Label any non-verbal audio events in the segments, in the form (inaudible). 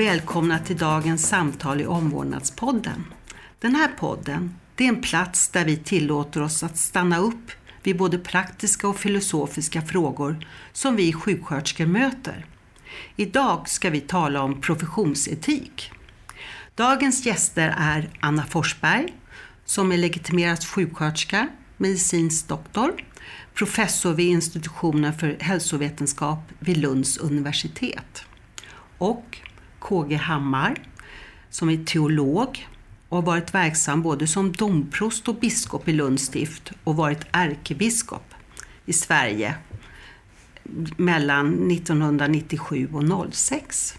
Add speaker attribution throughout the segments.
Speaker 1: Och välkomna till dagens samtal i Omvårdnadspodden. Den här podden, det är en plats där vi tillåter oss att stanna upp vid både praktiska och filosofiska frågor som vi sjuksköterskor möter. Idag ska vi tala om professionsetik. Dagens gäster är Anna Forsberg, som är legitimerad sjuksköterska, medicinsk doktor, professor vid institutionen för hälsovetenskap vid Lunds universitet. Och KG Hammar, som är teolog och har varit verksam både som domprost och biskop i Lunds stift och varit ärkebiskop i Sverige mellan 1997 och 06.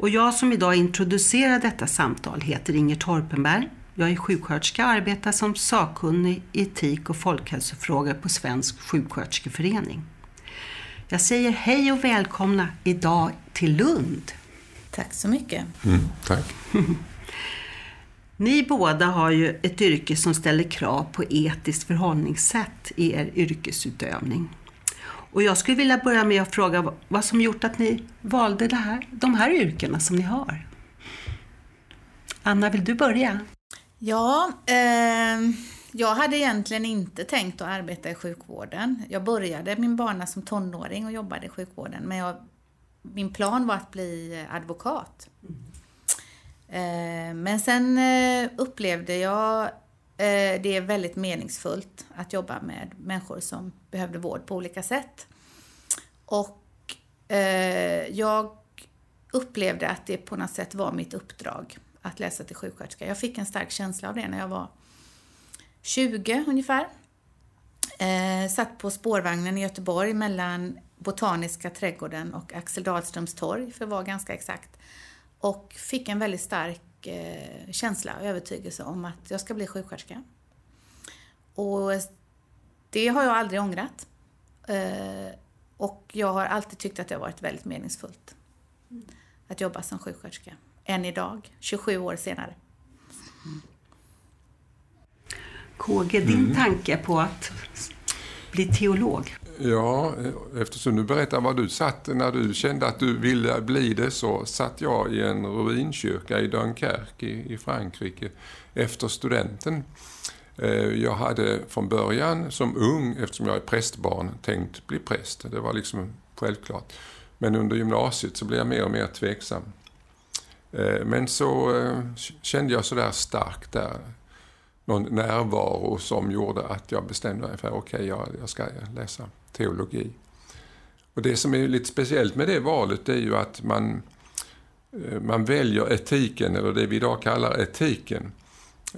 Speaker 1: Och jag som idag introducerar detta samtal heter Inger Torpenberg. Jag är sjuksköterska och arbetar som sakkunnig i etik och folkhälsofrågor på Svensk sjuksköterskeförening. Jag säger hej och välkomna idag till Lund.
Speaker 2: Tack så mycket.
Speaker 3: Mm, tack. (laughs)
Speaker 1: Ni båda har ju ett yrke som ställer krav på etiskt förhållningssätt i er yrkesutövning. Och jag skulle vilja börja med att fråga vad som gjort att ni valde det här, de här yrkena som ni har. Anna, vill du börja?
Speaker 2: Ja, eh, jag hade egentligen inte tänkt att arbeta i sjukvården. Jag började min bana som tonåring och jobbade i sjukvården, men jag, min plan var att bli advokat. Mm. men sen eh, upplevde jag eh, det är väldigt meningsfullt att jobba med människor som behövde vård på olika sätt. Och jag upplevde att det på något sätt var mitt uppdrag att läsa till sjuksköterska. Jag fick en stark känsla av det när jag var 20 ungefär. Eh, satt på spårvagnen i Göteborg mellan Botaniska trädgården och Axel Dahlströms torg, för att vara ganska exakt. Och fick en väldigt stark eh, känsla och övertygelse om att jag ska bli sjuksköterska. Och det har jag aldrig ångrat. Eh, och jag har alltid tyckt att det har varit väldigt meningsfullt att jobba som sjuksköterska. Än idag, 27 år senare.
Speaker 1: KG, din mm. tanke på att bli teolog?
Speaker 3: Ja, eh, eftersom du berättar vad du satt när du kände att du ville bli det så satt jag i en ruinkyrka i Dunkerque i, Frankrike efter studenten. Eh, jag hade från början som ung, eftersom jag är prästbarn, tänkt bli präst. Det var liksom självklart. Men under gymnasiet så blev jag mer och mer tveksam. Eh, men så kände jag sådär starkt där någon närvaro som gjorde att jag bestämde mig för okej, okay, jag, jag ska läsa teologi. Och det som är lite speciellt med det valet är ju att man, eh, man väljer etiken, eller det vi idag kallar etiken,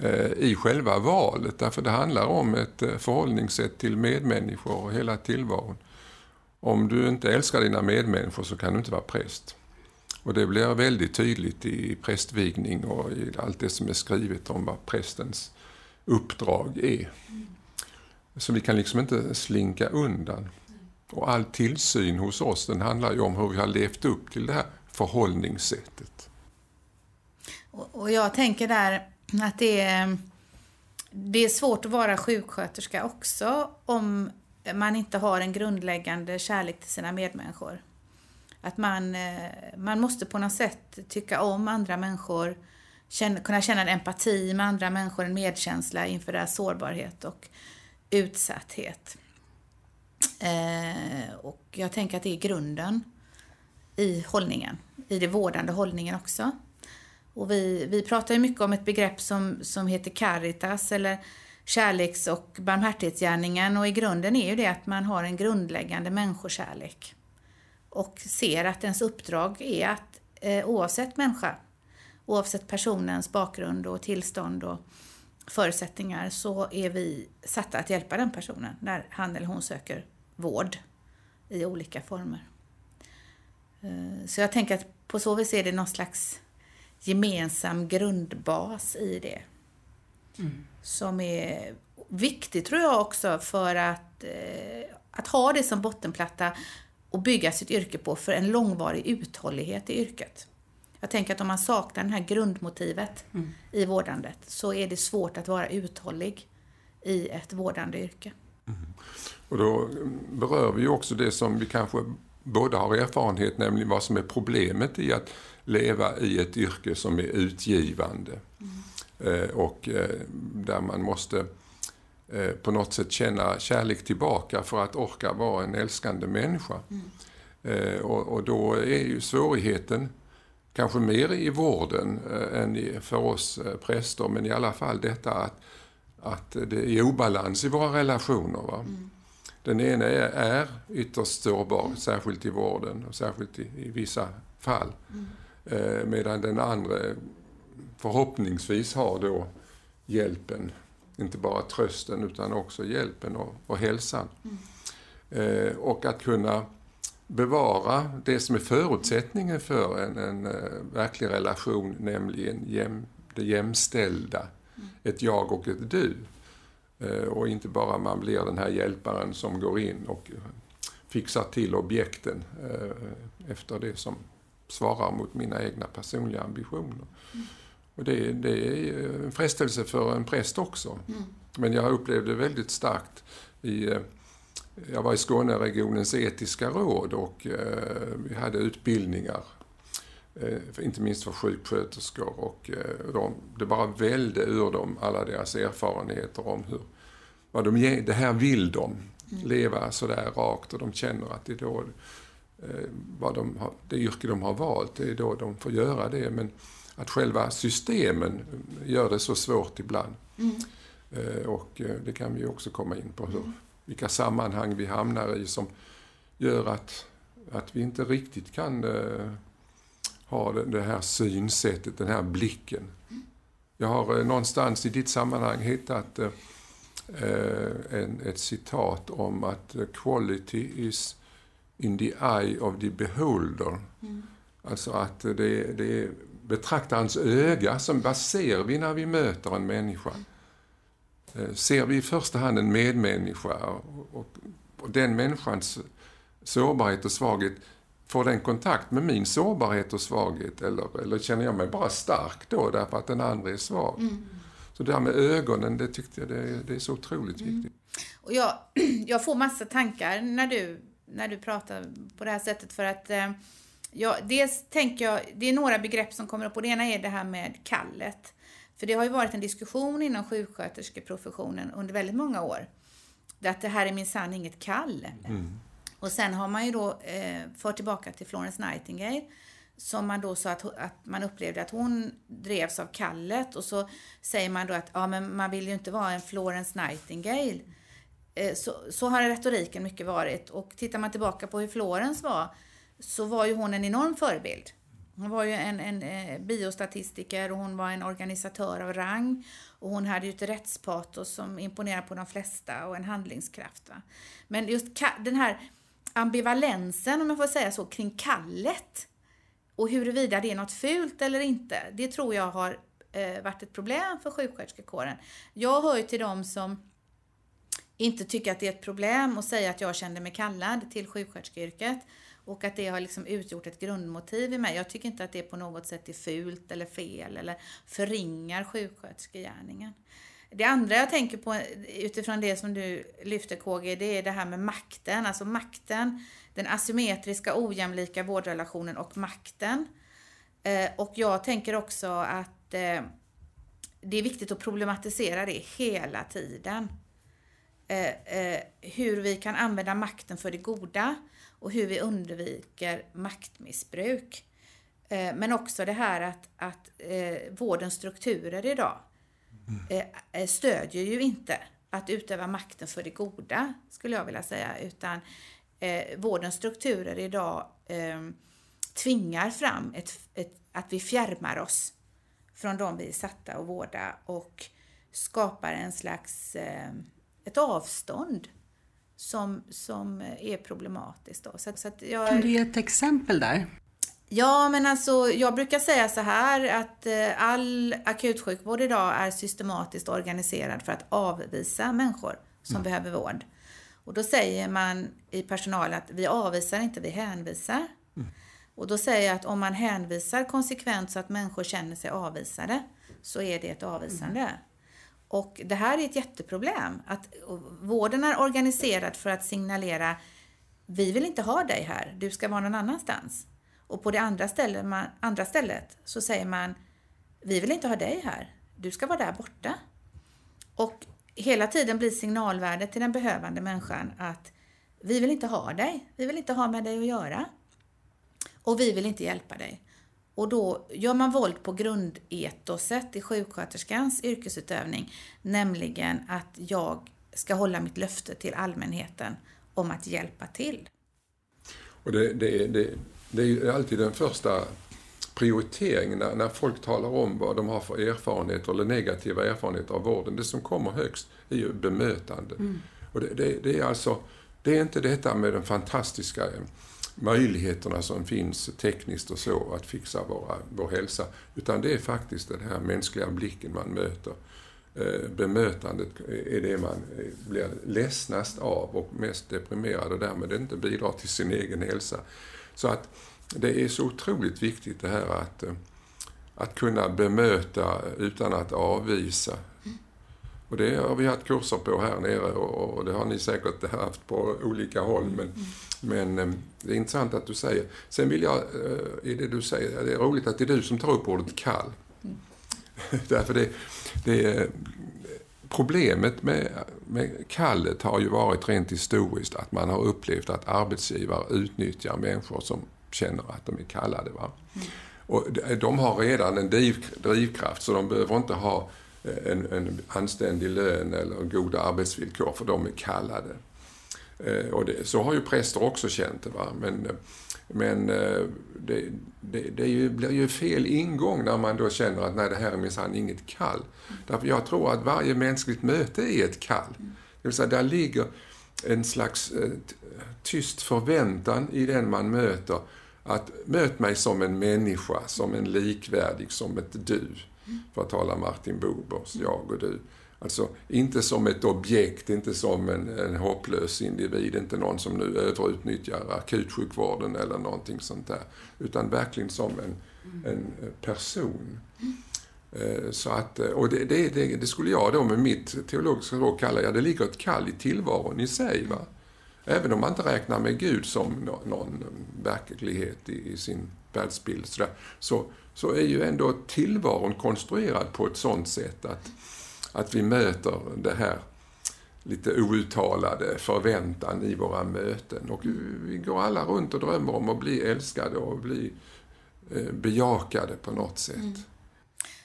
Speaker 3: eh, i själva valet. Därför det handlar om ett eh, förhållningssätt till medmänniskor och hela tillvaron. Om du inte älskar dina medmänniskor så kan du inte vara präst. Och det blir väldigt tydligt i prästvigning och i allt det som är skrivet om vad prästens uppdrag är. Så vi kan liksom inte slinka undan. Och all tillsyn hos oss den handlar ju om hur vi har levt upp till det här förhållningssättet.
Speaker 2: Och jag tänker där att det är, det är svårt att vara sjuksköterska också om man inte har en grundläggande kärlek till sina medmänniskor. Att man, eh, man måste på något sätt tycka om andra människor, känna, kunna känna en empati med andra människor, en medkänsla inför deras sårbarhet och utsatthet. Eh, och jag tänker att det är grunden i hållningen, i den vårdande hållningen också. Och vi, vi pratar ju mycket om ett begrepp som, som heter caritas eller kärleks och barmhärtighetsgärningen och i grunden är ju det att man har en grundläggande människokärlek och ser att ens uppdrag är att eh, oavsett människa, oavsett personens bakgrund och tillstånd och förutsättningar så är vi satta att hjälpa den personen när han eller hon söker vård i olika former. Eh, så jag tänker att på så vis är det någon slags gemensam grundbas i det. Mm. Som är viktigt tror jag också för att, eh, att ha det som bottenplatta och bygga sitt yrke på för en långvarig uthållighet i yrket. Jag tänker att om man saknar det här grundmotivet mm. i vårdandet så är det svårt att vara uthållig i ett vårdande yrke. Mm.
Speaker 3: Och då berör vi också det som vi kanske båda har erfarenhet, nämligen vad som är problemet i att leva i ett yrke som är utgivande. Mm. Och där man måste på något sätt känna kärlek tillbaka för att orka vara en älskande människa. Mm. Och då är ju svårigheten kanske mer i vården än för oss präster, men i alla fall detta att, att det är obalans i våra relationer. Va? Mm. Den ena är, är ytterst sårbar, särskilt i vården och särskilt i, i vissa fall. Mm. Eh, medan den andra förhoppningsvis har då hjälpen, inte bara trösten utan också hjälpen och, och hälsan. Mm. Eh, och att kunna bevara det som är förutsättningen för en, en uh, verklig relation, nämligen jäm, det jämställda. Mm. Ett jag och ett du. Eh, och inte bara man blir den här hjälparen som går in och fixar till objekten eh, efter det som svarar mot mina egna personliga ambitioner. Mm. Och det, det, är en frestelse för en präst också. Mm. Men jag upplevde väldigt starkt i eh, jag var i Skåneregionens etiska råd och vi hade utbildningar, inte minst för sjuksköterskor. Och de, det bara välde ur dem alla deras erfarenheter om hur vad de, det här vill de. Mm. Leva sådär rakt och de känner att det är då eh, vad de har, det yrke de har valt, det är då de får göra det. Men att själva systemen gör det så svårt ibland. Mm. Eh, och eh, det kan vi också komma in på, hur, mm. Vilka sammanhang vi hamnar i som gör att, att vi inte riktigt kan eh, ha det, det, här synsättet, den här blicken. Jag har eh, någonstans i ditt sammanhang hittat Eh, en, ett citat om att quality is in the eye of the beholder. Mm. Alltså att det, det är betraktarens öga, som, vad ser vi när vi möter en människa? Mm. Ser vi i första hand en medmänniska och, och, den människans sårbarhet och svaghet, får den kontakt med min sårbarhet och svaghet eller, eller känner jag mig bara stark då därför att den andra är svag? Mm. Så det där med ögonen, det tyckte jag det, det är så otroligt mm. viktigt.
Speaker 2: Och jag, (clears throat) jag får massa tankar när du, när du pratar på det här sättet för att eh, ja, dels tänker jag, det är några begrepp som kommer upp och det ena är det här med kallet. För det har ju varit en diskussion inom sjuksköterskeprofessionen under väldigt många år. Att det här är minsann inget kall. Mm. Och sen har man ju då eh, fört tillbaka till Florence Nightingale som man då sa att, att man upplevde att hon drevs av kallet och så säger man då att ja, men man vill ju inte vara en Florence Nightingale. Eh, så, så har retoriken mycket varit och tittar man tillbaka på hur Florence var så var ju hon en enorm förebild. Hon var ju en, en, en biostatistiker och hon var en organisatör av rang och hon hade ju ett rättspatos som imponerade på de flesta och en handlingskraft. Va? Men just den här ambivalensen, om jag får säga så, kring kallet och huruvida det är något fult eller inte, det tror jag har eh, varit ett problem för sjuksköterskekåren. Jag hör ju till dem som inte tycker att det är ett problem att säga att jag kände mig kallad till sjuksköterskeyrket och att det har liksom utgjort ett grundmotiv i mig. Jag tycker inte att det på något sätt är fult eller fel eller förringar sjuksköterskegärningen. Det andra jag tänker på utifrån det som du lyfter KG, det är det här med makten. Alltså makten, den asymmetriska ojämlika vårdrelationen och makten. Eh, och jag tänker också att eh, det är viktigt att problematisera det hela tiden. Eh, hur vi kan använda makten för det goda och hur vi undviker maktmissbruk. Men också det här att, att vårdens strukturer idag Eh, eh, stödjer ju inte att utöva makten för det goda, skulle jag vilja säga, utan eh, vårdens strukturer idag eh, tvingar fram ett, ett, att vi fjärmar oss från de vi är satta att vårda och skapar en slags eh, ett avstånd som, som är problematiskt. Då. Så, så jag,
Speaker 1: kan du ge ett exempel där?
Speaker 2: Ja, men alltså jag brukar säga så här att eh, all akutsjukvård idag är systematiskt organiserad för att avvisa människor som mm. behöver vård. Och då säger man i personal att vi avvisar inte, vi hänvisar. Mm. Och då säger jag att om man hänvisar konsekvent så att människor känner sig avvisade så är det ett avvisande. Mm. Och det här är ett jätteproblem. Att vården är organiserad för att signalera vi vill inte ha dig här, du ska vara någon annanstans. Och på det andra stället, man, andra stället så säger man, vi vill inte ha dig här, du ska vara där borta. Och hela tiden blir signalvärdet till den behövande människan att vi vill inte ha dig, vi vill inte ha med dig att göra. Och vi vill inte hjälpa dig. Och då gör man våld på grundetoset i sjuksköterskans yrkesutövning, nämligen att jag ska hålla mitt löfte till allmänheten om att hjälpa till.
Speaker 3: Och det, det, det, det är ju alltid den första prioriteringen när, när folk talar om vad de har för erfarenheter eller negativa erfarenheter av vården. Det som kommer högst är ju bemötande. Mm. Och det, det, det, är alltså, det är inte detta med de fantastiska möjligheterna som finns tekniskt och så att fixa våra, vår hälsa. Utan det är faktiskt den här mänskliga blicken man möter. Eh, bemötandet är det man blir ledsnast av och mest deprimerad och därmed inte bidrar till sin egen hälsa. Så att det är så otroligt viktigt det här att, eh, att kunna bemöta utan att avvisa. Och det har vi haft kurser på här nere och det har ni säkert haft på olika håll. Men, mm men det är intressant att du säger. Sen vill jag, i det du säger, det är roligt att det är du som tar upp ordet kall. Mm. (laughs) Därför det, det, problemet med, med kallet har ju varit rent historiskt att man har upplevt att arbetsgivare utnyttjar människor som känner att de är kallade. Va? Mm. Och de har redan en driv, drivkraft så de behöver inte ha en, en anständig lön eller goda arbetsvillkor för de är kallade. Eh, och det, så har ju präster också känt det. Va? Men, men eh, det, det, det ju, blir ju fel ingång när man då känner att nej, det här är minsann inget kall. Mm. Därför jag tror att varje mänskligt möte är ett kall. Det vill säga, där ligger en slags eh, tyst förväntan i den man möter. Att möt mig som en människa, som en likvärdig, som ett du. För att tala Martin Bobers, jag och du. Alltså inte som ett objekt, inte som en, en hopplös individ, inte någon som nu överutnyttjar akutsjukvården eller någonting sånt där. Utan verkligen som en, en person. Eh, så att, eh, och det, det, det, det, skulle jag då med mitt teologiska språk kalla, ja det ligger ett kall i tillvaron i sig. Va? Även om man inte räknar med Gud som någon verklighet i, i sin världsbild så, så, så är ju ändå tillvaron konstruerad på ett sånt sätt att att vi möter det här lite outtalade förväntan i våra möten. Och vi går alla runt och drömmer om att bli älskade och bli eh, bejakade på något sätt. Mm.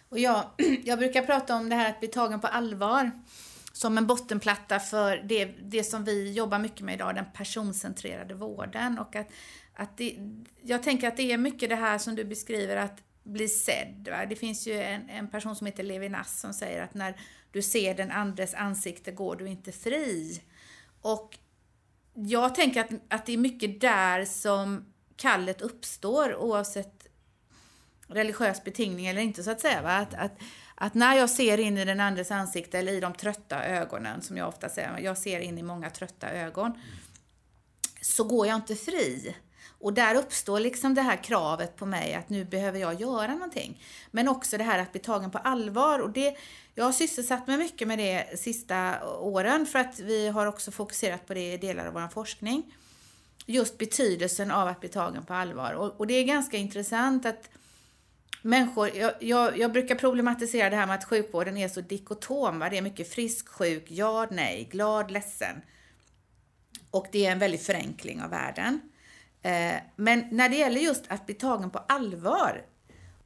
Speaker 2: Och jag, (clears throat) jag brukar prata om det här att bli tagen på allvar som en bottenplatta för det, det som vi jobbar mycket med idag, den personcentrerade vården. Och att, att det, jag tänker att det är mycket det här som du beskriver, att bli sedd. Va? Det finns ju en, en person som heter Levinas som säger att när du ser den andres ansikte går du inte fri. Och jag tänker att, att det är mycket där som kallet uppstår oavsett religiös betingning eller inte så att säga. Va? Att, att, att när jag ser in i den andres ansikte eller i de trötta ögonen, som jag ofta säger, jag ser in i många trötta ögon, så går jag inte fri. Och där uppstår liksom det här kravet på mig att nu behöver jag göra någonting. Men också det här att bli tagen på allvar. Och det, jag har sysselsatt mig mycket med det sista åren för att vi har också fokuserat på det i delar av vår forskning. Just betydelsen av att bli tagen på allvar. Och, och det är ganska intressant att människor, jag, jag, jag, brukar problematisera det här med att sjukvården är så dikotom. Va? Det är mycket frisk, sjuk, ja, nej, glad, ledsen. Och det är en väldig förenkling av världen. Eh, men när det gäller just att bli tagen på allvar,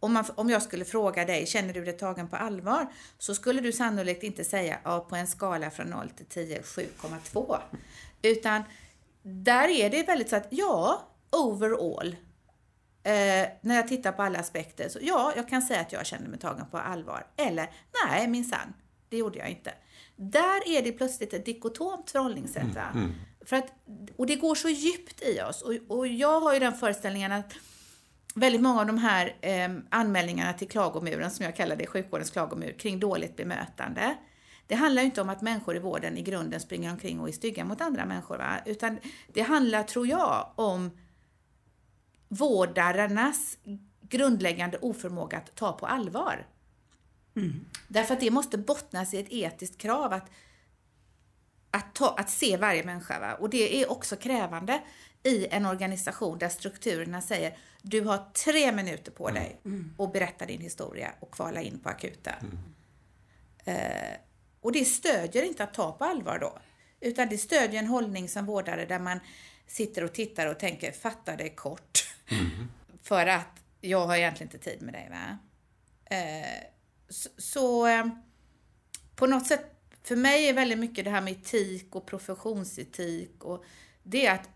Speaker 2: om, man, om jag skulle fråga dig, känner du dig tagen på allvar? Så skulle du sannolikt inte säga ja, på en skala från 0 till 10, 7,2. Utan där är det väldigt så att ja, overall. Eh, när jag tittar på alla aspekter, så ja, jag kan säga att jag känner mig tagen på allvar. Eller nej, minsann, det gjorde jag inte. Där är det plötsligt ett dikotomt förhållningssätt. Mm, mm. För att, och det går så djupt i oss. Och, och jag har ju den föreställningen att väldigt många av de här eh, anmälningarna till klagomuren, som jag kallar det, sjukvårdens klagomur, kring dåligt bemötande. Det handlar ju inte om att människor i vården i grunden springer omkring och är stygga mot andra människor. Va? Utan det handlar, tror jag, om vårdarnas grundläggande oförmåga att ta på allvar. Mm. Därför att det måste bottnas i ett etiskt krav att att, ta, att se varje människa. Va? Och det är också krävande i en organisation där strukturerna säger du har tre minuter på dig mm. att berätta din historia och kvala in på akuten. Mm. Eh, och det stödjer inte att ta på allvar då. Utan det stödjer en hållning som vårdare där man sitter och tittar och tänker, fatta det kort. Mm. (laughs) För att jag har egentligen inte tid med dig. Va? Eh, så, så eh, på något sätt, för mig är väldigt mycket det här med etik och professionsetik och det är att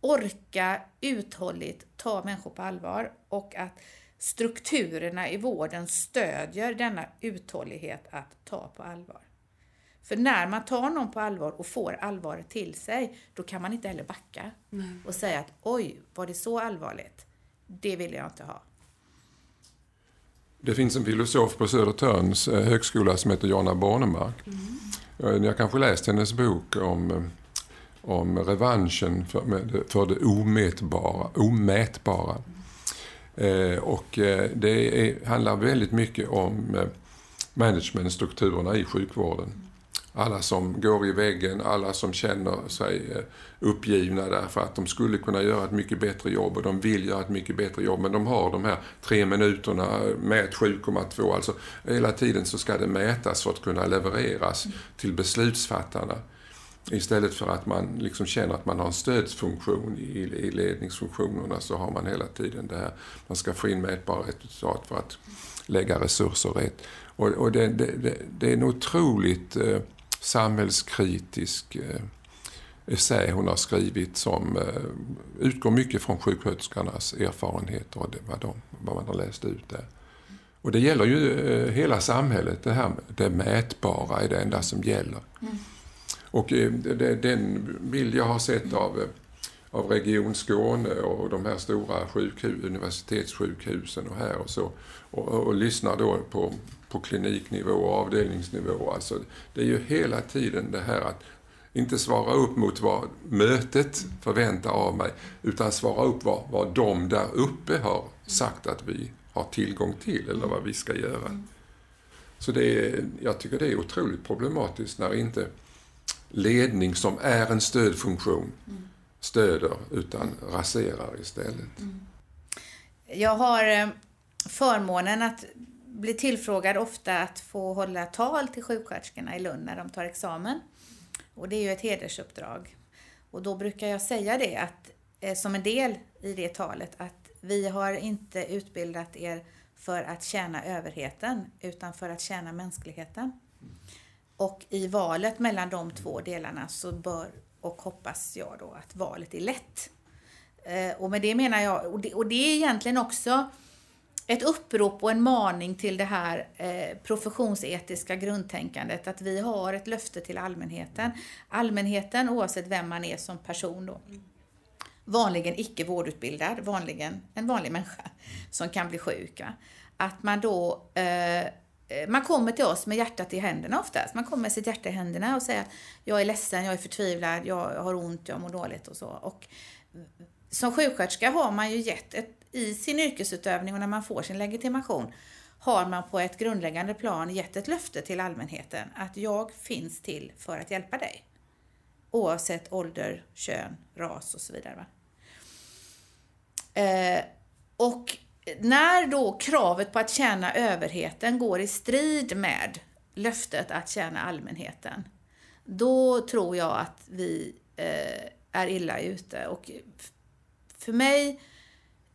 Speaker 2: orka uthålligt ta människor på allvar och att strukturerna i vården stödjer denna uthållighet att ta på allvar. För när man tar någon på allvar och får allvaret till sig, då kan man inte heller backa Nej. och säga att oj, var det så allvarligt? Det vill jag inte ha.
Speaker 3: Det finns en filosof på Södertörns eh, högskola som heter Jana Bornemark. Mm. Jag kanske läst hennes bok om, eh, om revanschen för, för det omätbara. omätbara. Mm. och det är, handlar väldigt mycket om managementstrukturerna i sjukvården. Alla som går i väggen, alla som känner sig eh, uppgivna därför att de skulle kunna göra ett mycket bättre jobb och de vill göra ett mycket bättre jobb men de har de här tre minuterna, eh, mät 7,2. Alltså hela tiden så ska det mätas för att kunna levereras till beslutsfattarna. Istället för att man liksom känner att man har en stödsfunktion i, ledningsfunktionerna så har man hela tiden det här, man ska få in mätbara resultat för att lägga resurser rätt. Och, och det, det, det, är en otroligt eh, samhällskritisk eh, essä hon har skrivit som eh, utgår mycket från sjuksköterskornas erfarenheter och vad, de, vad man har läst ut där. Och det gäller ju eh, hela samhället. Det här det mätbara är det enda som gäller. Mm. Och den bild jag har sett av, av Region Skåne och de här stora sjukhus, universitetssjukhusen och här och så och, och, och lyssnar då på på kliniknivå och avdelningsnivå. Alltså, det är ju hela tiden det här att inte svara upp mot vad mötet förväntar av mig, utan svara upp vad, vad de där uppe har sagt att vi har tillgång till eller vad vi ska göra. Så det är, jag tycker det är otroligt problematiskt när inte ledning som är en stödfunktion stöder utan raserar istället.
Speaker 2: Jag har eh, förmånen att blir tillfrågad ofta att få hålla tal till sjuksköterskorna i Lund när de tar examen. Och det är ju ett hedersuppdrag. Och då brukar jag säga det att eh, som en del i det talet att vi har inte utbildat er för att tjäna överheten utan för att tjäna mänskligheten. Och i valet mellan de två delarna så bör och hoppas jag då att valet är lätt. Eh, och med det menar jag, och det, och det är egentligen också ett upprop och en maning till det här eh, professionsetiska grundtänkandet att vi har ett löfte till allmänheten. Allmänheten, oavsett vem man är som person då. Vanligen icke vårdutbildad, vanligen en vanlig människa som kan bli sjuk. Va? Att man då eh, eh man kommer till oss med hjärtat i händerna oftast. Man kommer med sitt hjärta i händerna och säger att jag är ledsen, jag är förtvivlad, jag har ont, jag mår dåligt och så. Och mm, som sjuksköterska har man ju gett ett i sin yrkesutövning och när man får sin legitimation har man på ett grundläggande plan gett ett löfte till allmänheten att jag finns till för att hjälpa dig. Oavsett ålder, kön, ras och så vidare. Va? Eh, och när då kravet på att tjäna överheten går i strid med löftet att tjäna allmänheten, då tror jag att vi eh, är illa ute. Och för mig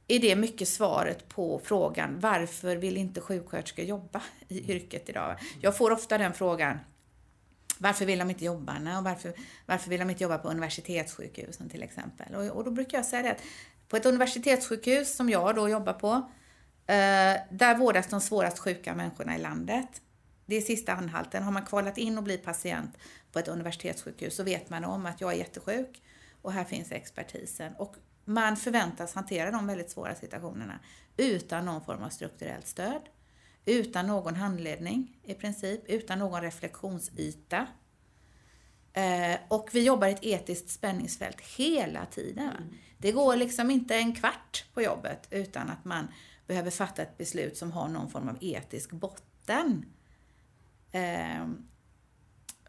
Speaker 2: är det mycket svaret på frågan varför vill inte sjuksköterskor jobba i yrket idag? Jag får ofta den frågan. Varför vill de inte jobba? Och varför, varför vill de inte jobba på universitetssjukhusen till exempel? Och, och då brukar jag säga det att på ett universitetssjukhus som jag då jobbar på, eh, där vårdas de svårast sjuka människorna i landet. Det är sista anhalten. Har man kvalat in och blivit patient på ett universitetssjukhus så vet man om att jag är jättesjuk och här finns expertisen. Och man förväntas hantera de väldigt svåra situationerna utan någon form av strukturellt stöd, utan någon handledning i princip, utan någon reflektionsyta. Eh, och vi jobbar i ett etiskt spänningsfält hela tiden. Mm. Det går liksom inte en kvart på jobbet utan att man behöver fatta ett beslut som har någon form av etisk botten. Eh,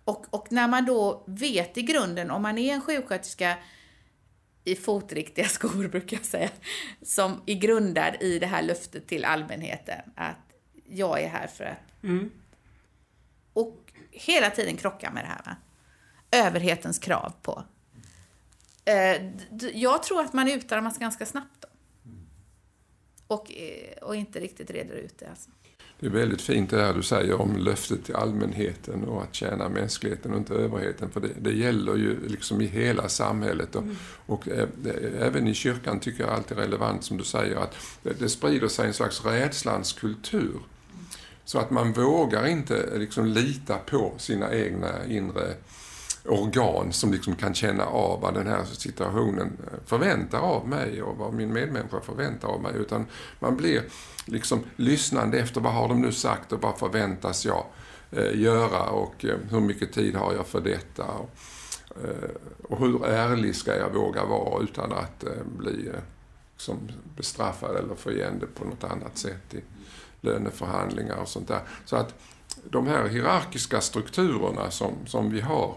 Speaker 2: Och, och när man då vet i grunden, om man är en sjuksköterska i fotriktiga (laughs) skor, brukar jag säga, som är grundad i det här löftet till allmänheten, att jag är här för att... Mm. Och hela tiden krocka med det här. Va? Överhetens krav på... Eh, jag tror att man utarmas ganska snabbt då. Och, eh, och inte riktigt reder ut det. Alltså.
Speaker 3: Det är väldigt fint det här du säger om löftet till allmänheten och att tjäna mänskligheten och inte överheten. För det, det gäller ju liksom i hela samhället. Och, mm. och äh, även i kyrkan tycker jag alltid är relevant som du säger att det, det sprider sig en slags rädslans kultur. Så att man vågar inte liksom lita på sina egna inre organ som liksom kan känna av vad den här situationen eh, förväntar av mig och vad min medmänniska förväntar av mig. Utan man blir liksom lyssnande efter vad har de nu sagt och vad förväntas jag eh, göra och eh, hur mycket tid har jag för detta. Och, hur ärlig ska jag våga vara utan att bli liksom bestraffad eller få igen det på något annat sätt i löneförhandlingar och sånt där. Så att de här hierarkiska strukturerna som, som vi har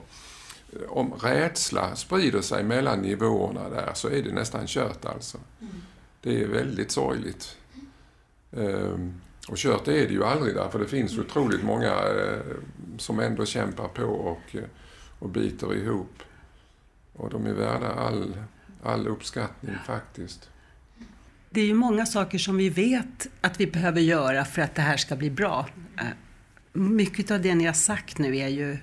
Speaker 3: om rädsla sprider sig mellan nivåerna där så är det nästan kört alltså. Mm. Det är väldigt sorgligt. Ehm, och kört är det ju aldrig där, för det finns mm. otroligt många eh, som ändå kämpar på och, eh, och biter ihop. Och de är värda all, all uppskattning faktiskt.
Speaker 1: Det är ju många saker som vi vet att vi behöver göra för att det här ska bli bra. Eh, mycket av det ni har sagt nu är ju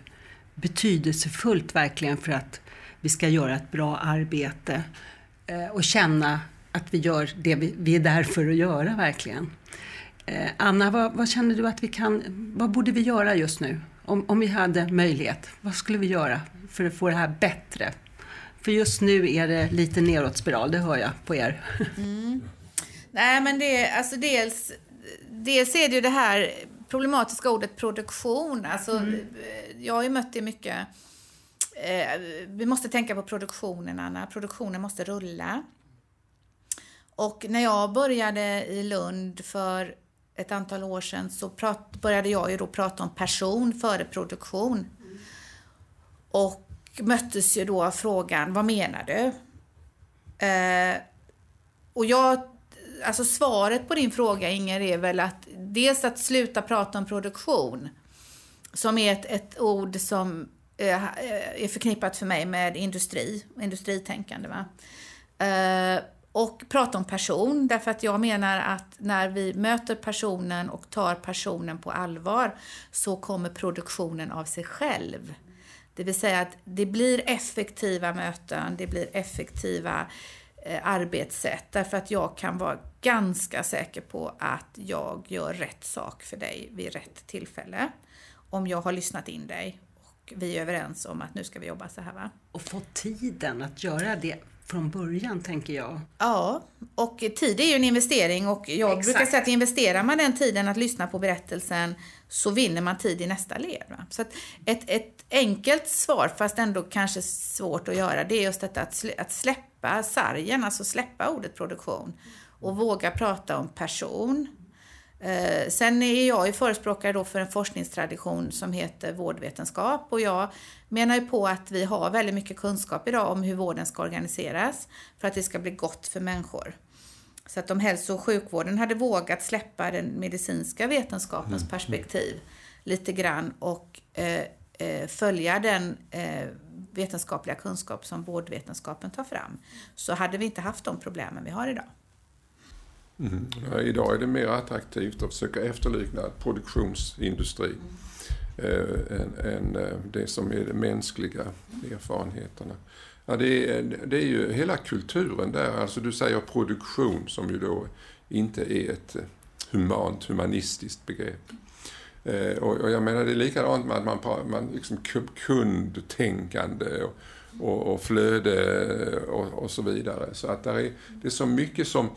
Speaker 1: betydelsefullt verkligen för att vi ska göra ett bra arbete eh, och känna att vi gör det vi, vi är där för att göra verkligen. Eh, Anna, vad, vad, känner du att vi kan, vad borde vi göra just nu? Om, om vi hade möjlighet, vad skulle vi göra för att få det här bättre? För just nu är det lite nedåtspiral, det hör jag på er. Mm.
Speaker 2: Nej, men det är alltså dels, dels är det ju det här problematiska ordet produktion. Alltså, mm. Jag har ju mött det mycket. Eh, vi måste tänka på produktionen, Anna. Produktionen måste rulla. Och när jag började i Lund för ett antal år sedan så prat, började jag ju då prata om person före produktion. Mm. Och möttes ju då av frågan, vad menar du? Eh, och jag alltså svaret på din fråga Inger är väl att dels att sluta prata om produktion, som är ett, ett ord som eh, eh, är förknippat för mig med industri, industritänkande. Va? Eh, och prata om person, därför att jag menar att när vi möter personen och tar personen på allvar så kommer produktionen av sig själv. Det vill säga att det blir effektiva möten, det blir effektiva Eh, arbetssätt därför att jag kan vara ganska säker på att jag gör rätt sak för dig vid rätt tillfälle. Om jag har lyssnat in dig och vi är överens om att nu ska vi jobba så här. Va?
Speaker 1: Och få tiden att göra det från början, tänker jag.
Speaker 2: Ja, och tid är ju en investering och jag Exakt. brukar säga att investerar man den tiden att lyssna på berättelsen så vinner man tid i nästa led. Va? Så ett, ett enkelt svar, fast ändå kanske svårt att göra, det är just detta att, att släppa sargen, alltså släppa ordet produktion och våga prata om person. Eh, sen är jag ju förespråkare då för en forskningstradition som heter vårdvetenskap och jag menar ju på att vi har väldigt mycket kunskap idag om hur vården ska organiseras för att det ska bli gott för människor. Så att om hälso och sjukvården hade vågat släppa den medicinska vetenskapens mm. perspektiv lite grann och eh, eh, följa den eh, vetenskapliga kunskap som vårdvetenskapen tar fram så hade vi inte haft de problemen vi har idag.
Speaker 3: Mm. Ja, idag är det mer attraktivt att försöka efterlikna produktionsindustri mm. än, än eh, det som är de mänskliga erfarenheterna. Ja, det, är, det är ju hela kulturen där, alltså du säger produktion som ju då inte är ett humant, humanistiskt begrepp. Eh, och, och, jag menar det är likadant med att man, man liksom kundtänkande och, och, och flöde och, och, så vidare. Så att är, det är så mycket som,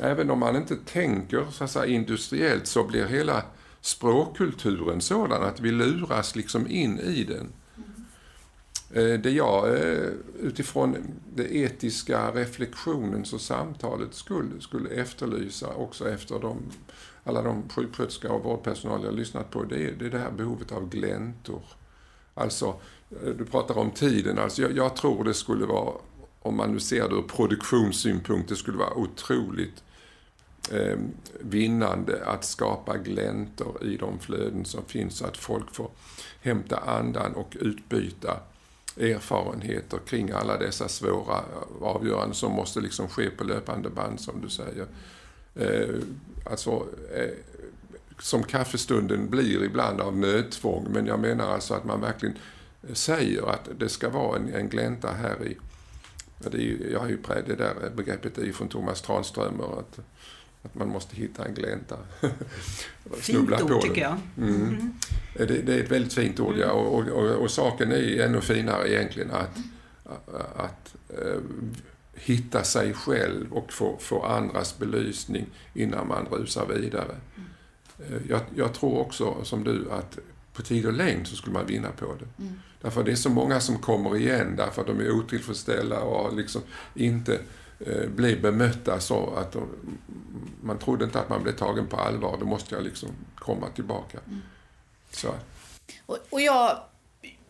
Speaker 3: även om man inte tänker så att säga, industriellt så blir hela språkkulturen sådan att vi luras liksom in i den. Eh, det jag eh, utifrån det etiska reflektionens och samtalets skull skulle efterlysa också efter de, alla de sjuksköterskor och vårdpersonal jag lyssnat på, det är, det är det här behovet av gläntor. Alltså, eh, du pratar om tiden. Alltså jag, jag tror det skulle vara, om man nu ser det ur produktionssynpunkt, det skulle vara otroligt eh, vinnande att skapa gläntor i de flöden som finns så att folk får hämta andan och utbyta erfarenheter kring alla dessa svåra avgöranden som måste liksom ske på löpande band som du säger. Eh, alltså, eh, som kaffestunden blir ibland av nödtvång, men jag menar alltså att man verkligen säger att det ska vara en, en glänta här i. Det är, jag har ju det där begreppet är från Thomas Tranströmer, att att man måste hitta en glänta. (laughs)
Speaker 1: fint ord tycker jag.
Speaker 3: Mm. Mm. Det, det, är ett väldigt fint ord, ja. Och, och, och, och, saken är ännu finare egentligen att, att, att hitta sig själv och få, få andras belysning innan man rusar vidare. Uh, jag, jag, tror också, som du, att på tid och längd så skulle man vinna på det. Mm. Därför det är så många som kommer igen därför att de är otillfredsställda och liksom inte Eh, blev bemötta så att de, man trodde inte att man blev tagen på allvar. Då måste jag liksom komma tillbaka. Mm. Så.
Speaker 2: Och, och jag,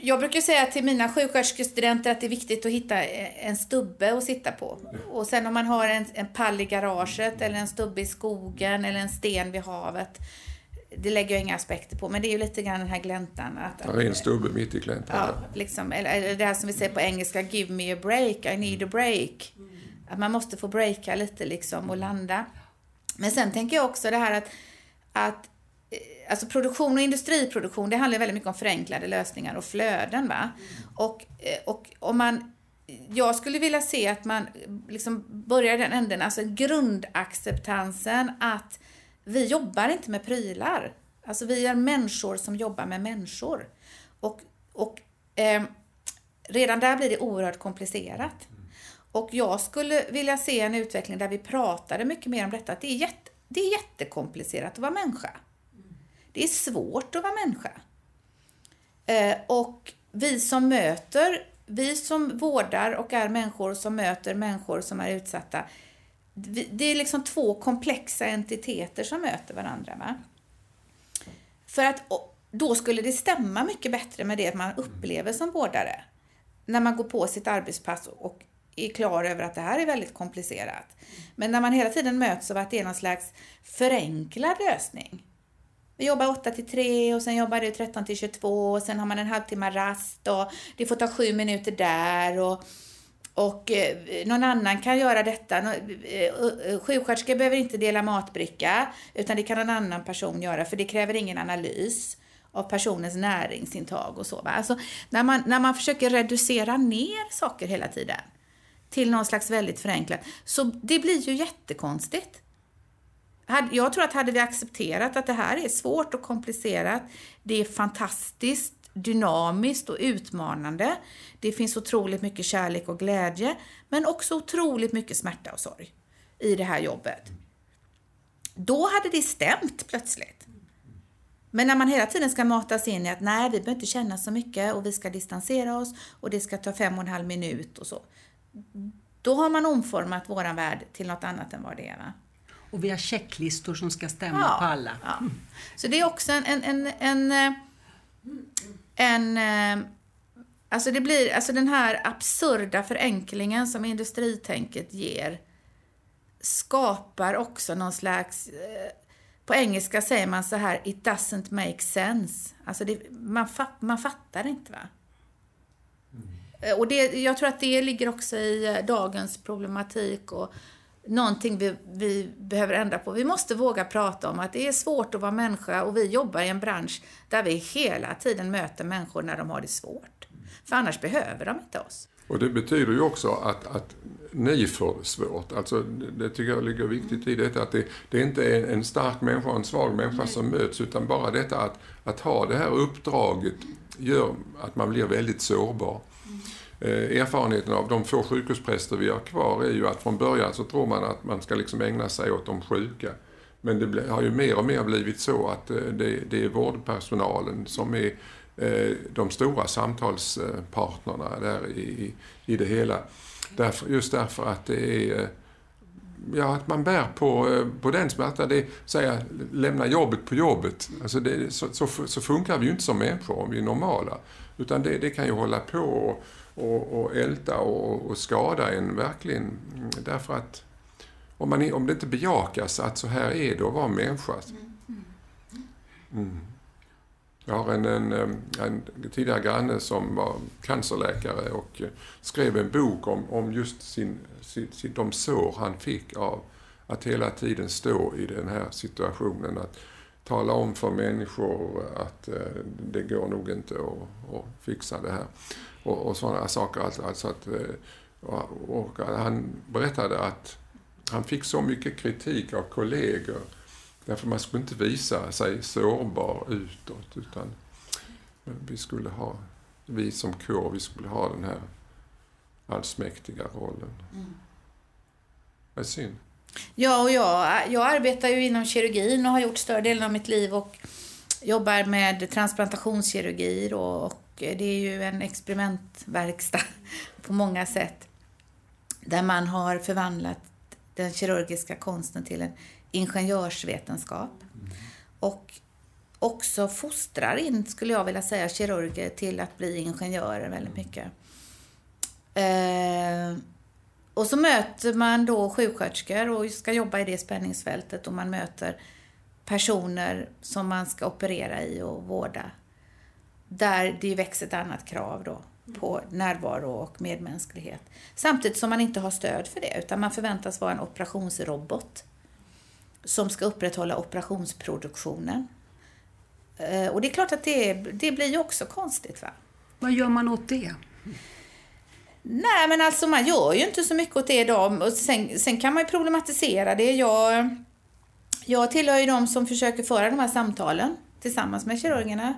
Speaker 2: jag brukar säga till mina sjuksköterskestudenter att det är viktigt att hitta en stubbe att sitta på. Och sen om man har en, en pall i garaget eller en stubbe i skogen eller en sten vid havet. Det lägger jag inga aspekter på, men det är ju lite grann den här gläntan. Att,
Speaker 3: att, en stubbe mitt i gläntan.
Speaker 2: Ja, liksom, eller, det här som vi säger på engelska, give me a break, I need a break. Att man måste få breaka lite liksom och landa. Men sen tänker jag också det här att, att eh, Eh, alltså produktion och industriproduktion, det handlar väldigt mycket om förenklade lösningar och flöden. Va? Och, eh, och om man, jag skulle vilja se att man liksom börjar den änden, alltså grundacceptansen att vi jobbar inte med prylar. Alltså vi är människor som jobbar med människor. Och, och eh, redan där blir det oerhört komplicerat. Och jag skulle vilja se en utveckling där vi pratade mycket mer om detta, att det är, jätte, det är jättekomplicerat att vara människa. Det är svårt att vara människa. Eh, och vi som möter, vi som vårdar och är människor som möter människor som är utsatta, det är liksom två komplexa entiteter som möter varandra. Va? För att då skulle det stämma mycket bättre med det man upplever som vårdare. När man går på sitt arbetspass och är klar över att det här är väldigt komplicerat. Men när man hela tiden möts av att det är någon slags förenklad lösning. Vi jobbar 8 till 3 och sen jobbar du 13 till 22 och sen har man en halvtimme rast och det får ta 7 minuter där och, och eh, någon annan kan göra detta. Eh, eh, sjuksköterskor behöver inte dela matbricka utan det kan någon annan person göra för det kräver ingen analys av personens näringsintag och så. Va? Alltså, när, man, när man försöker reducera ner saker hela tiden till någon slags väldigt förenklat. Så det blir ju jättekonstigt. Jag tror att hade vi accepterat att det här är svårt och komplicerat, det är fantastiskt, dynamiskt och utmanande. Det finns otroligt mycket kärlek och glädje, men också otroligt mycket smärta och sorg i det här jobbet. Då hade det stämt plötsligt. Men när man hela tiden ska matas in i att nej, vi behöver inte känna så mycket och vi ska distansera oss och det ska ta fem och en halv minut och så då har man omformat våran värld till något annat än vad det är. Va?
Speaker 1: Och vi har checklistor som ska stämma ja, på alla.
Speaker 2: Ja. Så det är också en, en, en, en, en, en Alltså det blir, alltså den här absurda förenklingen som industritänket ger skapar också någon slags, eh, på engelska säger man så här, it doesn't make sense. Alltså det, man, man fattar inte va. Eh, och det, jag tror att det ligger också i eh, dagens problematik och någonting vi, vi behöver ändra på. Vi måste våga prata om att det är svårt att vara människa och vi jobbar i en bransch där vi hela tiden möter människor när de har det svårt. För annars behöver de inte oss.
Speaker 3: Och det betyder ju också att, att ni får svårt. Alltså, det tycker jag ligger viktigt i detta att det, det är inte är en stark människa och en svag människa Nej. som möts utan bara detta att, att ha det här uppdraget gör att man blir väldigt sårbar. Eh, erfarenheten av de få sjukhuspräster vi har kvar är ju att från början så tror man att man ska liksom ägna sig åt de sjuka. Men det har ju mer och mer blivit så att eh, det, det är vårdpersonalen som är eh, de stora samtalspartnerna där i, i det hela. Därför, just därför att det är ja, att man bär på, eh, på den smärtan. Det är säga, lämna jobbet på jobbet. Alltså det, så, så, så, funkar vi ju inte som människor om vi är normala. Utan det, det kan ju hålla på och, och, och älta och, och skada en verkligen. Därför att om, man, om det inte bejakas att så här är det att vara människa. Mm. Jag har en, en, en, tidigare granne som var cancerläkare och eh, skrev en bok om, om just sin, sin, sin, de sår han fick av att hela tiden stå i den här situationen. Att tala om för människor att eh, det går nog inte att, att fixa det här. Och, och sådana saker. Alltså, alltså att, eh, och, och han berättade att han fick så mycket kritik av kollegor Därför man skulle inte visa sig sårbar utåt utan vi skulle ha, vi som kår, vi skulle ha den här allsmäktiga rollen. Mm. Det är synd.
Speaker 2: Ja, och jag, jag arbetar ju inom kirurgin och har gjort större delen av mitt liv och jobbar med transplantationskirurgi och, och det är ju en experimentverkstad (laughs) på många sätt. Där man har förvandlat den kirurgiska konsten till en ingenjörsvetenskap. Mm. Och också fostrar in, skulle jag vilja säga, kirurger till att bli ingenjörer väldigt mycket. Eh, och så möter man då sjuksköterskor och ska jobba i det spänningsfältet och man möter personer som man ska operera i och vårda. Där det växer ett annat krav då på närvaro och medmänsklighet. Samtidigt som man inte har stöd för det, utan man förväntas vara en operationsrobot som ska upprätthålla operationsproduktionen. Eh, och det är klart att det, det blir ju också konstigt. Va?
Speaker 1: Vad gör man åt det?
Speaker 2: Nej, men alltså man gör ju inte så mycket åt det idag. Och sen, sen kan man ju problematisera det. Jag, jag tillhör ju de som försöker föra de här samtalen tillsammans med kirurgerna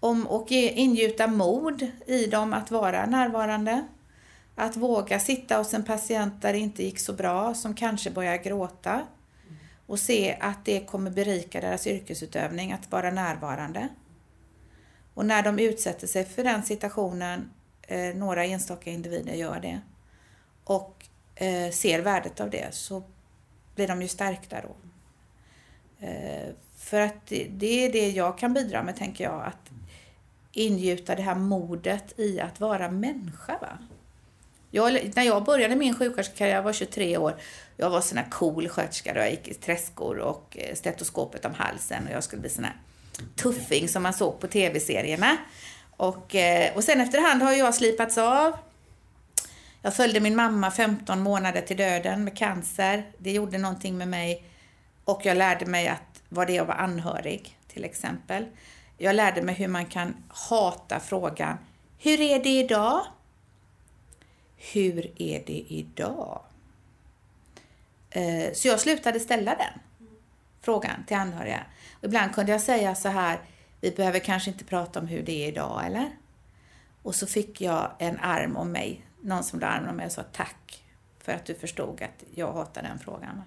Speaker 2: om och ingjuta mod i dem att vara närvarande. Att våga sitta hos en patient där det inte gick så bra, som kanske börjar gråta och se att det kommer berika deras yrkesutövning att vara närvarande. Och när de utsätter sig för den situationen, eh, några enstaka individer gör det, och eh, ser värdet av det, så blir de ju stärkta då. Eh, för att det, det är det jag kan bidra med, tänker jag, att ingjuta det här modet i att vara människa. Va? Jag, när jag började min sjuksköterskekarriär, jag var 23 år, jag var sån här cool sköterska. då Jag gick i träskor och eh, stetoskopet om halsen och jag skulle bli sån här tuffing som man såg på tv-serierna. Och, eh, och sen efterhand har jag slipats av. Jag följde min mamma 15 månader till döden med cancer. Det gjorde någonting med mig. Och jag lärde mig att vad det är att vara anhörig, till exempel. Jag lärde mig hur man kan hata frågan Hur är det idag? Hur är det idag? Eh, så jag slutade ställa den frågan till anhöriga. Och ibland kunde jag säga så här, vi behöver kanske inte prata om hur det är idag, eller? Och så fick jag en arm om mig, någon som la armen om mig och sa tack för att du förstod att jag hatar den frågan.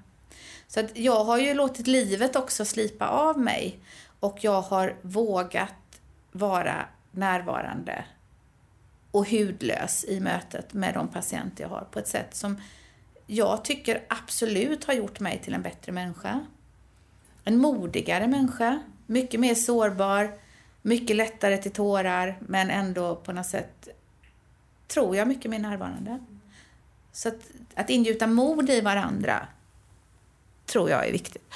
Speaker 2: Så att jag har ju låtit livet också slipa av mig och jag har vågat vara närvarande och hudlös i mötet med de patienter jag har på ett sätt som jag tycker absolut har gjort mig till en bättre människa. En modigare människa, mycket mer sårbar, mycket lättare till tårar, men ändå på något sätt, tror jag, mycket mer närvarande. Så att, att ingjuta mod i varandra tror jag är viktigt.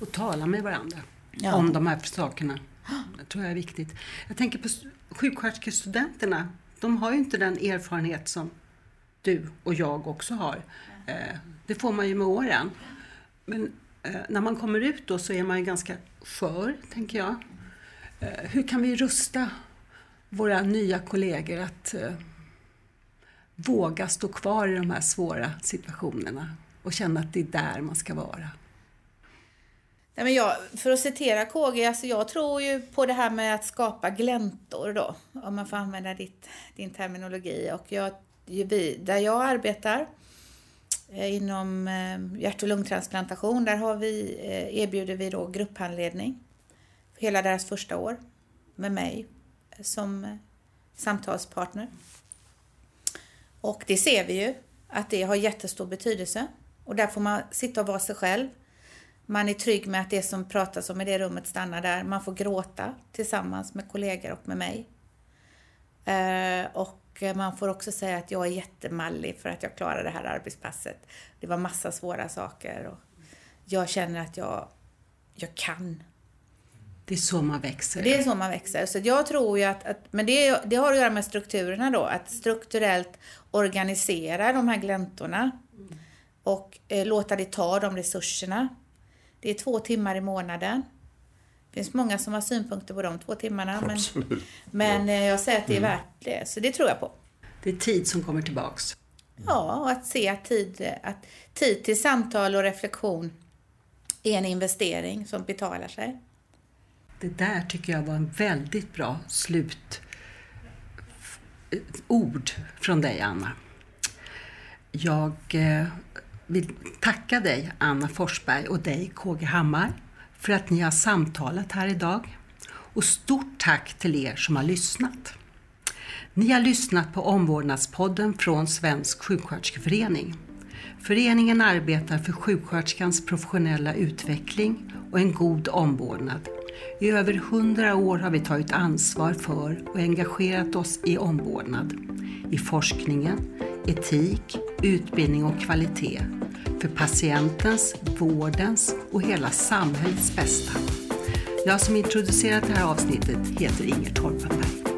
Speaker 1: Och tala med varandra ja. om de här sakerna. Det tror jag är viktigt. Jag tänker på sjuksköterskestudenterna. De har ju inte den erfarenhet som du och jag också har. Eh, det får man ju med åren. Men eh, när man kommer ut då så är man ju ganska skör, tänker jag. Eh, hur kan vi rusta våra nya kollegor att våga stå kvar i de här svåra situationerna och känna att det är där man ska vara?
Speaker 2: Nej, men jag, för att citera KG, alltså jag tror ju på det här med att skapa gläntor då, om man får använda ditt, din terminologi. Och jag där jag arbetar eh, inom eh, hjärt och lungtransplantation, där har vi, eh, erbjuder vi då grupphandledning hela deras första år med mig som samtalspartner. Och det ser vi ju att det har jättestor betydelse. Och där får man sitta och vara sig själv. Man är trygg med att det som pratas om i det rummet stannar där. Man får gråta tillsammans med kollegor och med mig. Eh, och man får också säga att jag är jättemallig för att jag klarar det här arbetspasset. Det var massa svåra saker och jag känner att jag, jag kan.
Speaker 1: Det är så man växer.
Speaker 2: Det är så man växer. Så jag tror ju att, att men det, det har att göra med strukturerna då, att strukturellt organisera de här gläntorna och eh, låta det ta de resurserna. Det är två timmar i månaden. Det finns många som har synpunkter på de två timmarna. Men,
Speaker 3: Absolut.
Speaker 2: men eh, jag säger att det är värt det, så det tror jag på.
Speaker 1: Det är tid som kommer tillbaks.
Speaker 2: Ja, och att se att tid, att tid till samtal och reflektion är en investering som betalar sig.
Speaker 1: Det där tycker jag var en väldigt bra slut ord från dig, Anna. Jag eh, vill tacka dig, Anna Forsberg, och dig, KG Hammar, för att ni har samtalat här idag. Och stort tack till er som har lyssnat. Ni har lyssnat på Omvårdnadspodden från Svensk sjuksköterskeförening. Föreningen arbetar för sjuksköterskans professionella utveckling och en god omvårdnad. I över hundra år har vi tagit ansvar för och engagerat oss i omvårdnad. I forskningen, etik, utbildning och kvalitet. För patientens, vårdens och hela samhällets bästa. Jag som introducerat det här avsnittet heter Inger Torpenberg.